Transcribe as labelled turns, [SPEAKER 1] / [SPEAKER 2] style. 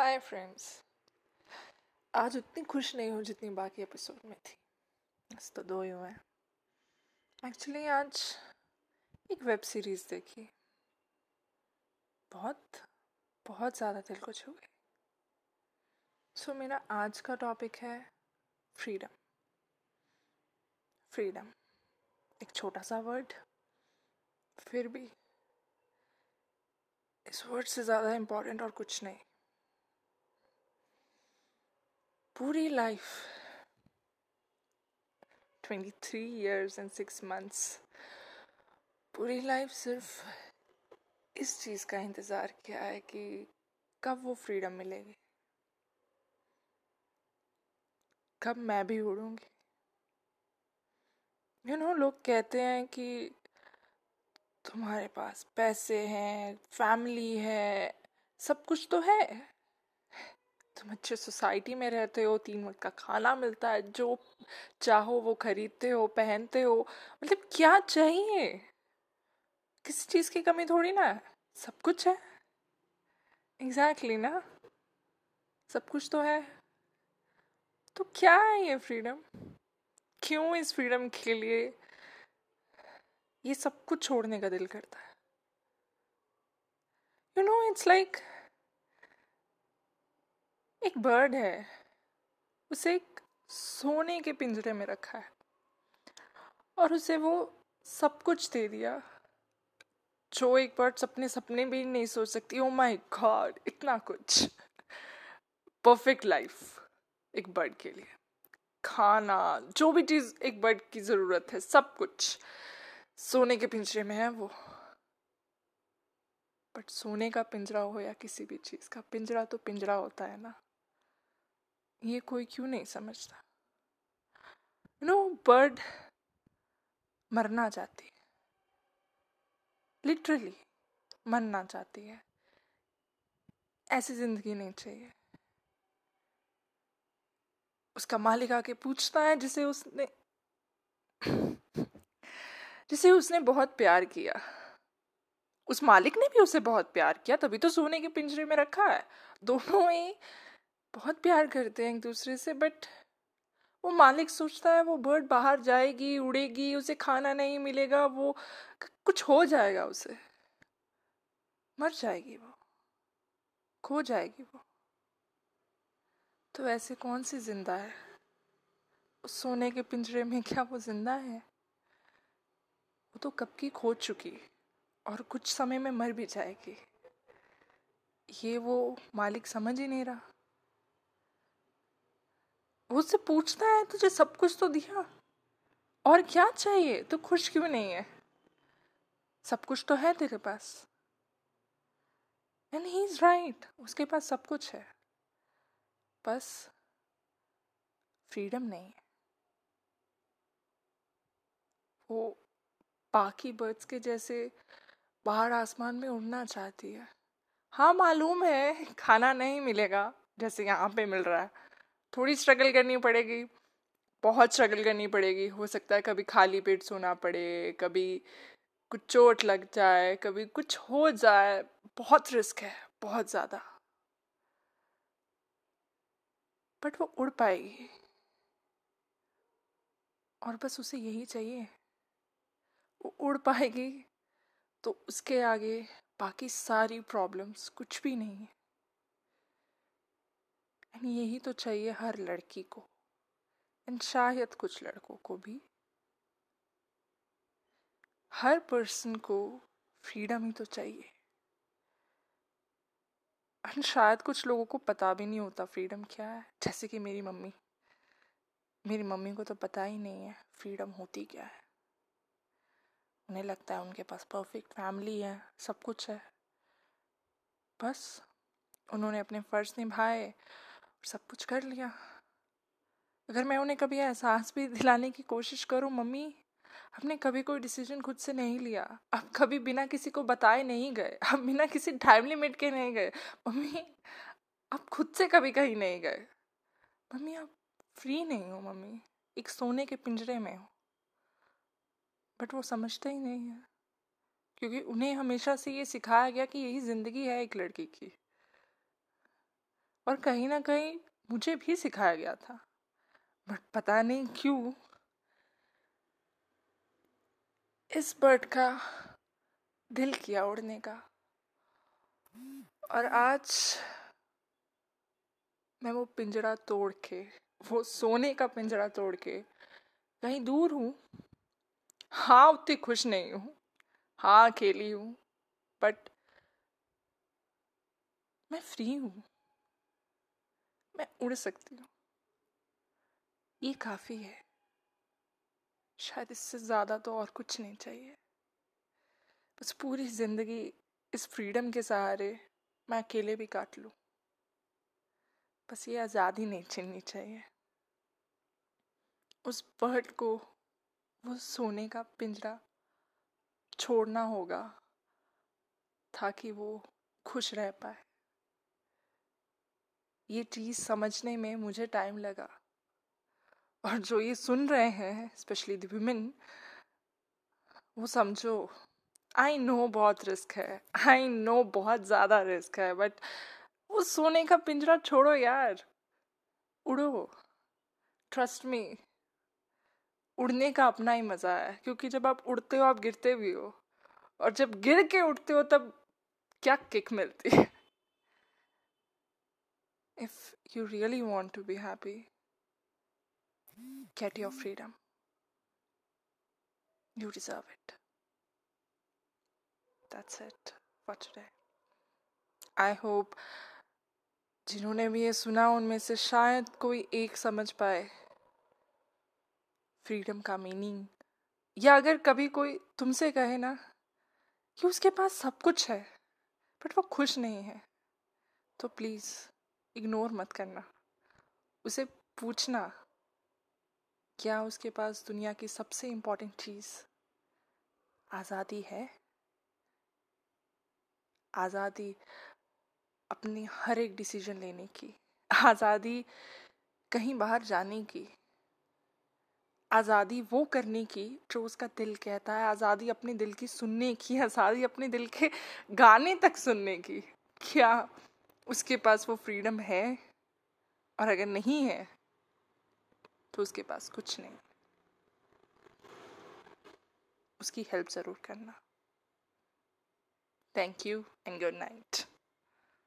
[SPEAKER 1] Hi friends. आज उतनी खुश नहीं हूँ जितनी बाकी एपिसोड में थी। बस तो दो ही हुए। एक्चुअली आज एक वेब सीरीज़ देखी। बहुत बहुत ज़्यादा दिल को छू गई। सो मेरा आज का टॉपिक है फ्रीडम फ्रीडम एक छोटा सा वर्ड फिर भी इस वर्ड से ज़्यादा इम्पोर्टेंट और कुछ नहीं। पूरी life twenty three years and six months पूरी लाइफ सिर्फ़ इस चीज़ का इंतज़ार किया है कि कब वो फ्रीडम मिलेगी? कब मैं भी उड़ूँगी? यू नो लोग कहते हैं कि तुम्हारे पास पैसे हैं फैमिली है, सब कुछ तो है। तुम अच्छे सोसाइटी में रहते हो, तीन वक्त का खाना मिलता है, जो चाहो वो खरीदते हो, पहनते हो। मतलब क्या चाहिए? किसी चीज़ की कमी थोड़ी ना है। सब कुछ है। एग्जैक्टली exactly ना? सब कुछ तो है। तो क्या है ये फ्रीडम क्यों इस फ्रीडम के लिए ये सब कुछ छोड़ने का दिल करता है? यू नो इट्स लाइक एक बर्ड है। उसे एक सोने के पिंजरे में रखा है। और उसे वो सब कुछ दे दिया। जो एक बर्ड सपने सपने भी नहीं सोच सकती। ओ माय गॉड इतना कुछ। परफेक्ट लाइफ एक बर्ड के लिए। खाना, जो भी चीज़ एक बर्ड की ज़रूरत है, सब कुछ। सोने के पिंजरे में है वो। बट सोने का पिंजरा हो या किसी भी चीज़ का, पिंजरा तो पिंजरा होता है ना। ये कोई क्यों नहीं समझता? यू नो बर्ड मरना चाहती है। लिटरली मरना चाहती है। ऐसी ज़िंदगी नहीं चाहिए। उसका मालिक आके पूछता है, जिसे उसने जिसे उसने बहुत प्यार किया। उस मालिक ने भी उसे बहुत प्यार किया, तभी तो सोने के पिंजरे में रखा है। दोनों ही बहुत प्यार करते हैं एक दूसरे से बट वो मालिक सोचता है वो बर्ड बाहर जाएगी, उड़ेगी, उसे खाना नहीं मिलेगा, वो कुछ हो जाएगा उसे। मर जाएगी वो। खो जाएगी वो। तो ऐसे कौन सी ज़िंदा है? उस सोने के पिंजरे में क्या वो ज़िंदा है? वो तो कब की खोज चुकी और कुछ समय में मर भी जाएगी। ये वो मालिक समझ ही नहीं रहा। उससे पूछता है, तुझे सब कुछ तो दिया। और क्या चाहिए? तो खुश क्यों नहीं है? सब कुछ तो है तेरे पास। एंड ही इज़ राइट उसके पास सब कुछ है। बस फ्रीडम नहीं है। वो बाकी बर्ड्स के जैसे बाहर आसमान में उड़ना चाहती है। हाँ मालूम है, खाना नहीं मिलेगा, जैसे यहाँ पे मिल रहा है। थोड़ी स्ट्रगल करनी पड़ेगी, बहुत स्ट्रगल करनी पड़ेगी। हो सकता है कभी खाली पेट सोना पड़े, कभी कुछ चोट लग जाए, कभी कुछ हो जाए, बहुत रिस्क है, बहुत ज़्यादा। बट वो उड़ पाएगी। और बस उसे यही चाहिए। वो उड़ पाएगी तो उसके आगे बाकी सारी प्रॉब्लम्स कुछ भी नहीं। है एंड यही तो चाहिए हर लड़की को, एंड शायद कुछ लड़कों को भी। हर पर्सन को फ्रीडम ही तो चाहिए। एंड शायद कुछ लोगों को पता भी नहीं होता फ्रीडम क्या है। जैसे कि मेरी मम्मी। मेरी मम्मी को तो पता ही नहीं है फ्रीडम होती क्या है। उन्हें लगता है उनके पास परफेक्ट फैमिली है, सब कुछ है। बस उन्होंने अपने फ़र्ज़ निभाए। सब कुछ कर लिया। अगर मैं उन्हें कभी एहसास भी दिलाने की कोशिश करूँ, मम्मी, हमने कभी कोई डिसीज़न खुद से नहीं लिया। आप कभी बिना किसी को बताए नहीं गए। आप बिना किसी टाइम लिमिट के नहीं गए। मम्मी आप खुद से कभी कहीं नहीं गए। मम्मी, आप फ्री नहीं हो, मम्मी। एक सोने के पिंजरे में हो। बट वो समझते ही नहीं है। क्योंकि उन्हें हमेशा से ये सिखाया गया कि यही ज़िंदगी है एक लड़की की। और कहीं ना कहीं मुझे भी सिखाया गया था। बट पता नहीं क्यों। इस बर्ड का दिल किया उड़ने का। और आज मैं वो पिंजरा तोड़ के, वो सोने का पिंजरा तोड़ के कहीं दूर हूँ। हाँ उतनी खुश नहीं हूँ। हाँ अकेली हूँ। बट मैं फ्री हूँ। मैं उड़ सकती हूँ। ये काफ़ी है। शायद इससे ज़्यादा तो और कुछ नहीं चाहिए। बस पूरी ज़िंदगी इस फ्रीडम के सहारे मैं अकेले भी काट लूँ। बस ये आज़ादी नहीं छीननी चाहिए। उस बर्ड को वो सोने का पिंजरा छोड़ना होगा ताकि वो खुश रह पाए। ये चीज़ समझने में मुझे टाइम लगा। और जो ये सुन रहे हैं स्पेशली द वुमेन वो समझो आई नो बहुत रिस्क है। आई नो बहुत ज़्यादा रिस्क है बट वो सोने का पिंजरा छोड़ो यार। उड़ो। ट्रस्ट मी उड़ने का अपना ही मज़ा है, क्योंकि जब आप उड़ते हो, आप गिरते भी हो। और जब गिर के उठते हो, तब क्या किक मिलती है? If you really want to be happy get your freedom you deserve it that's it for today i hope जिन्होंने भी ये सुना उनमें से शायद कोई एक समझ पाए फ्रीडम का मीनिंग या अगर कभी कोई तुमसे कहे ना कि उसके पास सब कुछ है बट वो खुश नहीं है तो प्लीज़ इग्नोर मत करना। उसे पूछना, क्या उसके पास दुनिया की सबसे इम्पोर्टेंट चीज़ आज़ादी है? आज़ादी अपनी हर एक डिसीज़न लेने की, आज़ादी कहीं बाहर जाने की, आज़ादी वो करने की जो उसका दिल कहता है, आज़ादी अपने दिल की सुनने की, आज़ादी अपने दिल के गाने तक सुनने की। क्या उसके पास वो फ्रीडम है और अगर नहीं है तो उसके पास कुछ नहीं। उसकी हेल्प ज़रूर करना। Thank you and good night